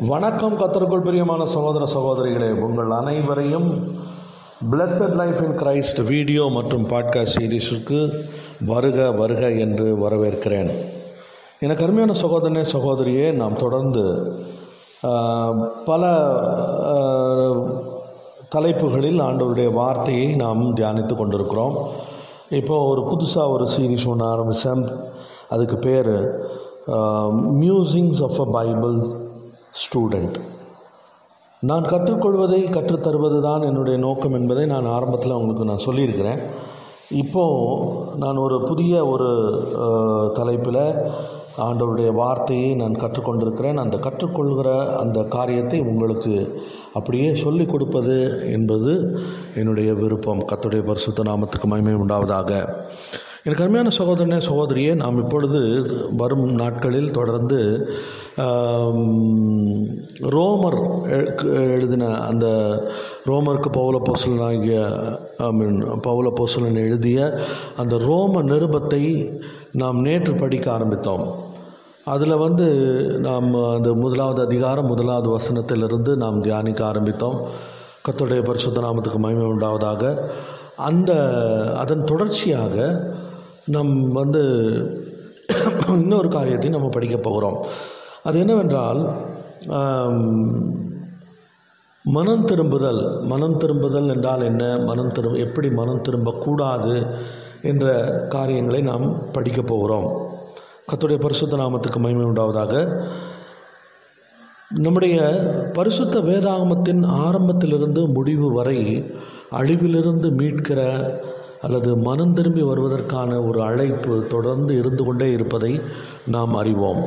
வணக்கம் கத்தருக்குள் பிரியமான சகோதர சகோதரிகளே உங்கள் அனைவரையும் blessed life in Christ video மற்றும் பாட்காஸ்ட் சீரீஸுக்கு வருக வருக என்று வரவேற்கிறேன். எனக்கு அருமையான சகோதரனே சகோதரியே நாம் தொடர்ந்து பல தலைப்புகளில் ஆண்டவருடைய வார்த்தையை நாம் தியானித்து கொண்டிருக்கிறோம். இப்போ ஒரு புதுசாக ஒரு சீரீஸ் ஒன்று ஆரம்பித்தேன் அதுக்கு பேர் musings of a Bible student. நான் கற்றுக்கொள்வதை கற்றுத்தருவது தான் என்னுடைய நோக்கம் என்பதை நான் ஆரம்பத்தில் உங்களுக்கு நான் சொல்லியிருக்கிறேன். இப்போது நான் ஒரு புதிய ஒரு தலைப்பில் ஆண்டவருடைய வார்த்தையை நான் கற்றுக்கொண்டிருக்கிறேன். அந்த கற்றுக்கொள்கிற அந்த காரியத்தை உங்களுக்கு அப்படியே சொல்லிக் கொடுப்பது என்பது என்னுடைய விருப்பம். கத்துடைய பரிசுத்த நாமத்துக்கு மகிமை உண்டாவதாக. எனக்கு அருமையான சகோதரனே சகோதரியே நாம் இப்பொழுது வரும் நாட்களில் தொடர்ந்து ரோமர் எழுதின அந்த ரோமருக்கு பவுல போசலன் ஆகிய ஐ மீன் பவுல போசலன் எழுதிய அந்த ரோம நிருபத்தை நாம் நேற்று படிக்க ஆரம்பித்தோம். அதில் வந்து நாம் அந்த முதலாவது அதிகாரம் முதலாவது வசனத்திலிருந்து நாம் தியானிக்க ஆரம்பித்தோம். கத்தோடைய பரிசுத்த நாமத்துக்கு மகிமை உண்டாவதாக. அந்த அதன் தொடர்ச்சியாக நம் வந்து இன்னொரு காரியத்தை நம்ம படிக்க போகிறோம். அது என்னவென்றால் மனம் திரும்புதல். மனம் திரும்புதல் என்றால் என்ன? மனம் திரும் எப்படி மனம் திரும்பக்கூடாது என்ற காரியங்களை நாம் படிக்க போகிறோம். கத்துடைய பரிசுத்த நாமத்துக்கு மகிமை உண்டாவதாக. நம்முடைய பரிசுத்த வேதாகமத்தின் ஆரம்பத்திலிருந்து முடிவு வரை அழிவிலிருந்து மீட்கிற அல்லது மனம் திரும்பி வருவதற்கான ஒரு அழைப்பு தொடர்ந்து இருந்து கொண்டே இருப்பதை நாம் அறிவோம்.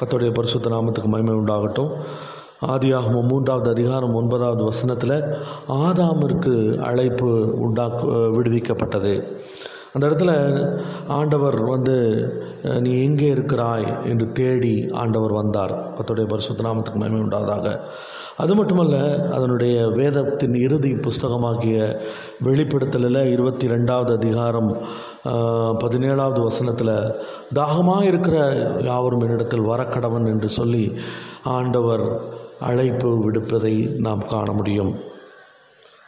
கத்தோடைய பரிசுத்த நாமத்துக்கு மகிமை உண்டாகட்டும். ஆதியாகமும் மூன்றாவது அதிகாரம் ஒன்பதாவது வசனத்தில் ஆதாமிற்கு அழைப்பு உண்டாக்கு விடுவிக்கப்பட்டது. அந்த இடத்துல ஆண்டவர் வந்து நீ எங்கே இருக்கிறாய்? என்று தேடி ஆண்டவர் வந்தார். கத்தோடைய பரிசுத்த நாமத்துக்கு மகிமை உண்டாவதாக. அது மட்டுமல்ல அதனுடைய வேதத்தின் இறுதி புஸ்தகமாகிய வெளிப்படுத்தலில் இருபத்தி ரெண்டாவது அதிகாரம் பதினேழாவது வசனத்தில் தாகமாக இருக்கிற யாவரும் என்னிடத்தில் வரக்கடவன் என்று சொல்லி ஆண்டவர் அழைப்பு விடுப்பதை நாம் காண முடியும்.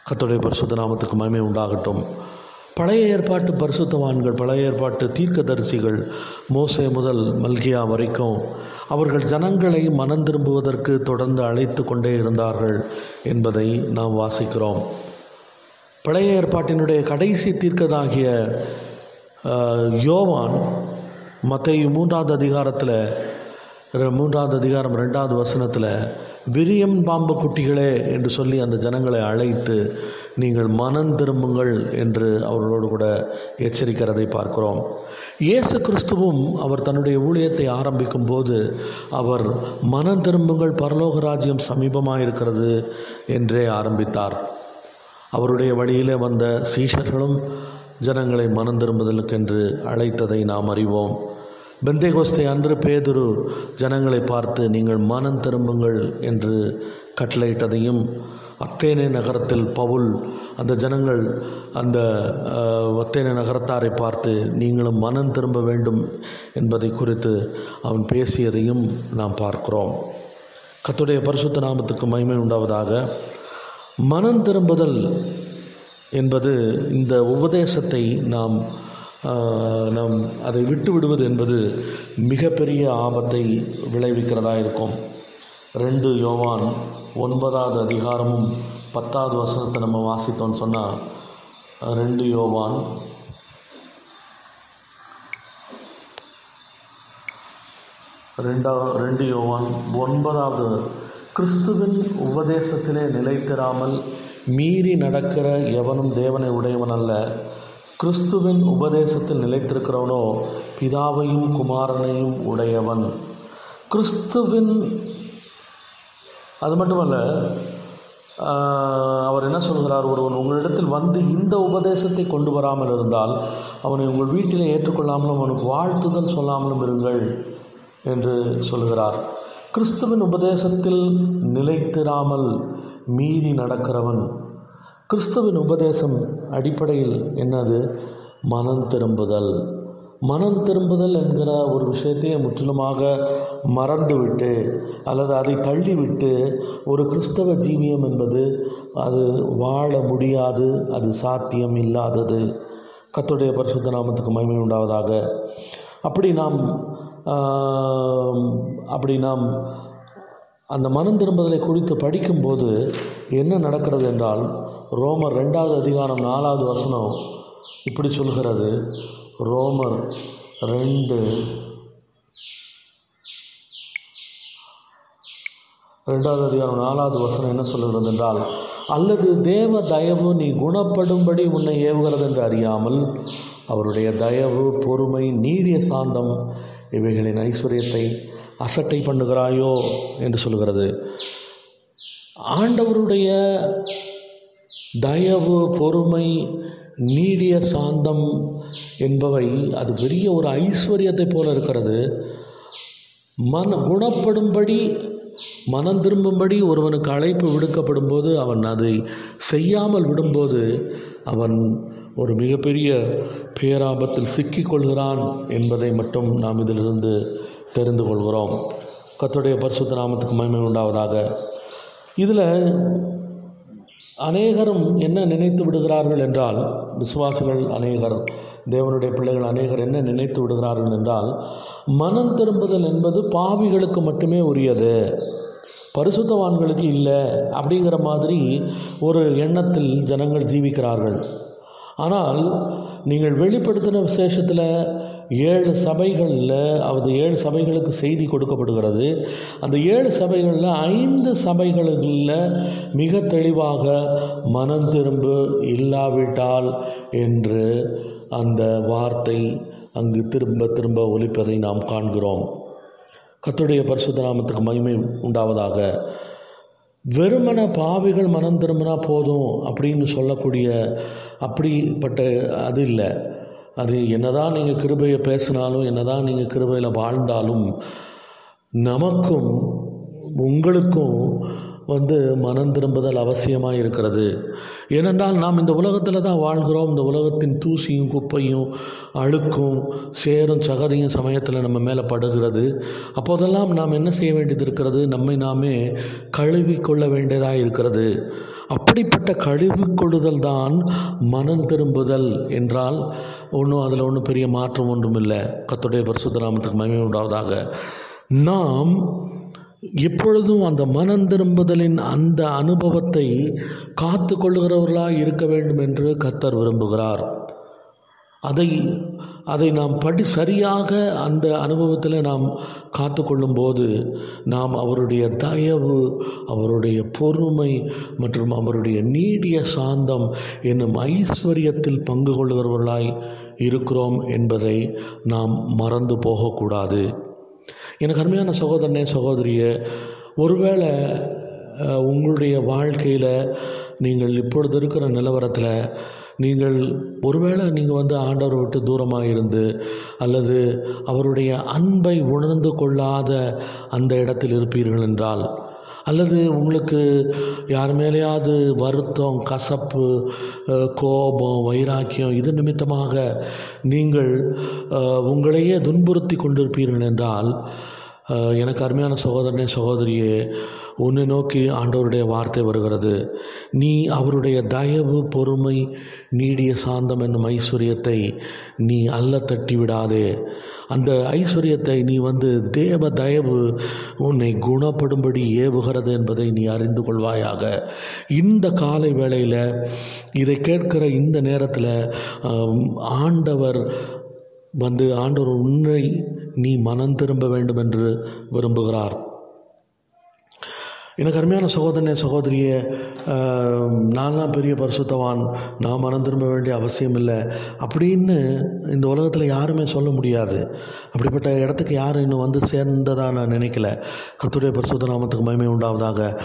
கத்துடைய பரிசுத்த நாமத்துக்கு மகிமை உண்டாகட்டும். பழைய ஏற்பாட்டு பரிசுத்தவான்கள் பழைய ஏற்பாட்டு தீர்க்கதரிசிகள் மோசே முதல் மல்கியா வரைக்கும் அவர்கள் ஜனங்களை மனம் திரும்புவதற்கு தொடர்ந்து அழைத்து கொண்டே இருந்தார்கள் என்பதை நாம் வாசிக்கிறோம். பழைய ஏற்பாட்டினுடைய கடைசி தீர்க்கதாகிய யோவான் மத்தேயு மூன்றாவது அதிகாரத்தில் மூன்றாவது அதிகாரம் ரெண்டாவது வசனத்தில் விரியம் பாம்பு குட்டிகளே என்று சொல்லி அந்த ஜனங்களை அழைத்து நீங்கள் மனம் திரும்புங்கள் என்று அவர்களோடு கூட எச்சரிக்கிறதை பார்க்கிறோம். இயேசு கிறிஸ்துவும் அவர் தன்னுடைய ஊழியத்தை ஆரம்பிக்கும் போது அவர் மனம் திரும்புங்கள் பரலோக ராஜ்யம் சமீபமாக இருக்கிறது என்றே ஆரம்பித்தார். அவருடைய வழியிலே வந்த சீஷர்களும் ஜனங்களை மனம் திரும்புதலுக்கென்று அழைத்ததை நாம் அறிவோம். பெந்தைகோஸ்தை அன்று பேதுரு ஜனங்களை பார்த்து நீங்கள் மனம் திரும்புங்கள் என்று கட்டளையிட்டதையும் அத்தேனே நகரத்தில் பவுல் அந்த ஜனங்கள் அந்த அத்தேனே நகரத்தாரை பார்த்து நீங்களும் மனம் திரும்ப வேண்டும் என்பதை குறித்து அவன் பேசியதையும் நாம் பார்க்கிறோம். கத்துடைய பரிசுத்த நாமத்துக்கு மகிமை உண்டாவதாக. மனம் திரும்புதல் என்பது இந்த உபதேசத்தை நாம் நாம் அதை விட்டு விடுவது என்பது மிகப்பெரிய ஆபத்தை விளைவிக்கிறதா இருக்கும். ரெண்டு யோவான் ஒன்பதாவது அதிகாரமும் பத்தாவது வசனத்தை நம்ம வாசித்தோம்னு சொன்னால் ரெண்டு யோவான். ரெண்டா ரெண்டு யோவான். ஒன்பதாவது கிறிஸ்துவின் உபதேசத்திலே நிலைத்திராமல் மீறி நடக்கிற எவனும் தேவனை உடையவன் அல்ல. கிறிஸ்துவின் உபதேசத்தில் நிலைத்திருக்கிறவனோ பிதாவையும் குமாரனையும் உடையவன். கிறிஸ்துவின் அது மட்டுமல்ல அவர் என்ன சொல்கிறார்? ஒருவன் உங்களிடத்தில் வந்து இந்த உபதேசத்தை கொண்டு வராமல் இருந்தால் அவனை உங்கள் வீட்டிலே ஏற்றுக்கொள்ளாமலும் அவனுக்கு வாழ்த்துதல் சொல்லாமலும் இருங்கள் என்று சொல்கிறார். கிறிஸ்துவின் உபதேசத்தில் நிலைத்திராமல் மீறி நடக்கிறவன் கிறிஸ்துவின் உபதேசம் அடிப்படையில் என்னது? மனம் திரும்புதல். மனம் திரும்புதல் என்கிற ஒரு விஷயத்தையே முற்றிலுமாக மறந்துவிட்டு அல்லது அதை தள்ளிவிட்டு ஒரு கிறிஸ்தவ ஜீவியம் என்பது அது வாழ முடியாது அது சாத்தியம் இல்லாதது. கத்துடைய பரிசுத்த நாமத்துக்கு மகிமை உண்டாவதாக. அப்படி நாம் அப்படி நாம் அந்த மனம் திரும்புதலை குறித்து படிக்கும்போது என்ன நடக்கிறது என்றால் ரோமர் ரெண்டாவது அதிகாரம் நாலாவது வசனம் இப்படி சொல்கிறது. ரோமர் ரெண்டு. ரெண்டாவது அதிகாரம் நாலாவது வசனம் என்ன சொல்லுகிறது என்றால் அல்லது தேவ தயவு நீ குணப்படும்படி உன்னை ஏவுகிறது என்று அறியாமல் அவருடைய தயவு பொறுமை நீடிய சாந்தம் இவைகளின் ஐஸ்வர்யத்தை அசட்டை பண்ணுகிறாயோ என்று சொல்கிறது ஆண்டவருடைய தயவு பொறுமை நீடிய சாந்தம் என்பவை அது பெரிய ஒரு ஐஸ்வர்யத்தை போல இருக்கிறது. மன குணப்படும்படி மனம் திரும்பும்படி ஒருவனுக்கு அழைப்பு விடுக்கப்படும் போது அவன் அதை செய்யாமல் விடும்போது அவன் ஒரு மிகப்பெரிய பேராபத்தில் சிக்கிக்கொள்கிறான் என்பதை மட்டும் நாம் இதிலிருந்து தெரிந்து கொள்கிறோம். கத்துடைய பரிசுத்த நாமத்துக்கு மகிமை உண்டாவதாக. இதில் அநேகரும் என்ன நினைத்து விடுகிறார்கள் என்றால் விசுவாசிகள் அநேகர் தேவனுடைய பிள்ளைகள் அநேகர் என்ன நினைத்து விடுகிறார்கள் என்றால் மனம் திரும்புதல் என்பது பாவிகளுக்கு மட்டுமே உரியது. பரிசுத்தவான்களுக்கு இல்லை. அப்படிங்கிற மாதிரி ஒரு எண்ணத்தில் ஜனங்கள் ஜீவிக்கிறார்கள். ஆனால் நீங்கள் வெளிப்படுத்தின விசேஷத்தில் ஏழு சபைகளில் அது ஏழு சபைகளுக்கு செய்தி கொடுக்கப்படுகிறது. அந்த ஏழு சபைகளில் ஐந்து சபைகளில் மிக தெளிவாக மனம் திரும்பு இல்லாவிட்டால் என்று அந்த வார்த்தை அங்கு திரும்ப திரும்ப ஒலிப்பதை நாம் காண்கிறோம். கத்துடைய பரிசுத்த நாமத்துக்கு மகிமை உண்டாவதாக. வெறுமன பாவிகள் மனம் திரும்பினா போதும் அப்படின்னு சொல்லக்கூடிய அப்படிப்பட்ட அது இல்லை. அது என்னதான் நீங்கள் கிருபையை பேசினாலும் என்னதான் நீங்கள் கிருபையில் வாழ்ந்தாலும் நமக்கும் உங்களுக்கும் வந்து மனம் திரும்புதல் அவசியமாக இருக்கிறது. ஏனென்றால் நாம் இந்த உலகத்தில் தான் வாழ்கிறோம். இந்த உலகத்தின் தூசியும் குப்பையும் அழுக்கும் சேரும் சகதியும் சமயத்தில் நம்ம மேலே படுகிறது. அப்போதெல்லாம் நாம் என்ன செய்ய வேண்டியது இருக்கிறது? நம்மை நாமே கழுவிக்கொள்ள வேண்டியதாக இருக்கிறது. அப்படிப்பட்ட கழுவிக்கொள்ளுதல் தான் மனம் திரும்புதல் என்றால் ஒன்றும் அதில் ஒன்றும் பெரிய மாற்றம் ஒன்றும் இல்லை கத்துடைய பரிசுத்த நாமத்துக்கு மகிமை உண்டாவதாக. நாம் எப்பொழுதும் அந்த மனம் திரும்புதலின் அந்த அனுபவத்தை காத்து கொள்ளுகிறவர்களாக இருக்க வேண்டும் என்று கத்தர் விரும்புகிறார். அதை அதை நாம் படி சரியாக அந்த அனுபவத்தில் நாம் காத்து கொள்ளும்போது நாம் அவருடைய தயவு அவருடைய பொறுமை மற்றும் அவருடைய நீடிய சாந்தம் என்னும் ஐஸ்வர்யத்தில் பங்கு கொள்கிறவர்களாய் இருக்கிறோம் என்பதை நாம் மறந்து போகக்கூடாது. எனக்கு அருமையான சகோதரனே சகோதரியே ஒருவேளை உங்களுடைய வாழ்க்கையில் நீங்கள் இப்பொழுது இருக்கிற நிலவரத்தில் நீங்கள் ஒருவேளை நீங்கள் வந்து ஆண்டவர் விட்டு தூரமாக இருந்து அல்லது அவருடைய அன்பை உணர்ந்து கொள்ளாத அந்த இடத்தில் இருப்பீர்கள் என்றால் அல்லது உங்களுக்கு யார் மேலேயாவது வருத்தம் கசப்பு கோபம் வைராக்கியம் இது நிமித்தமாக நீங்கள் உங்களையே துன்புறுத்தி கொண்டிருப்பீர்கள் என்றால் எனக்கு அருமையான சகோதரனே சகோதரியே உன்னை நோக்கி ஆண்டவருடைய வார்த்தை வருகிறது. நீ அவருடைய தயவு பொறுமை நீடிய சாந்தம் என்னும் ஐஸ்வர்யத்தை நீ அல்ல தட்டி விடாதே அந்த ஐஸ்வர்யத்தை நீ வந்து தேவ தயவு உன்னை குணப்படும்படி ஏவுகிறது என்பதை நீ அறிந்து கொள்வாயாக. இந்த காலை வேளையில் இதை கேட்கிற இந்த நேரத்தில் ஆண்டவர் வந்து ஆண்டவர் உன்னை நீ மனம் திரும்ப வேண்டும் என்று விரும்புகிறார். எனக்கு அருமையான சகோதரனே சகோதரியே நான்லாம் பெரிய பரிசுத்தவான் நான் மனம் திரும்ப வேண்டிய அவசியம் இல்லை அப்படின்னு இந்த உலகத்தில் யாருமே சொல்ல முடியாது. அப்படிப்பட்ட இடத்துக்கு யாரும் இன்னும் வந்து சேர்ந்ததாக நான் நினைக்கல. கத்துடைய பரிசுத்த நாமத்துக்கு மகிமை உண்டாவதாக.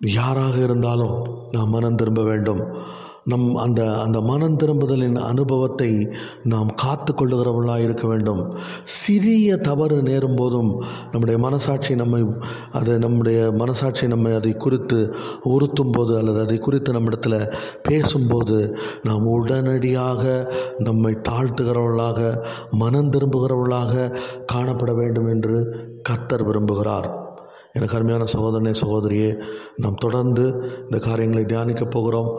யாராக இருந்தாலும் நாம் மனம் திரும்ப வேண்டும். நம் அந்த அந்த மனம் திரும்புதலின் அனுபவத்தை நாம் காத்து கொள்ளுகிறவர்களாக இருக்க வேண்டும். சிறிய தவறு நேரும் போதும் நம்முடைய மனசாட்சி நம்மை அது நம்முடைய மனசாட்சி நம்மை அதை குறித்து உறுத்தும் போது அல்லது அதை குறித்து நம்மிடத்தில் பேசும்போது நாம் உடனடியாக நம்மை தாழ்த்துகிறவர்களாக மனம் திரும்புகிறவர்களாக காணப்பட வேண்டும் என்று கத்தர் விரும்புகிறார். எனக்கு அருமையான சகோதரனே சகோதரியே நாம் தொடர்ந்து இந்த காரியங்களை தியானிக்கப் போகிறோம்.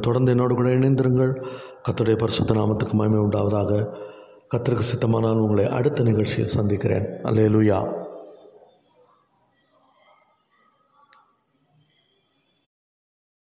தொடர்ந்து என்னோடு கூட இணைந்திருங்கள். கத்துடைய பரிசுத்த நாமத்துக்கு மகிமை உண்டாவதாக. கத்திற்கு சித்தமானால் உங்களை அடுத்த நிகழ்ச்சியில் சந்திக்கிறேன். அல்லேலூயா.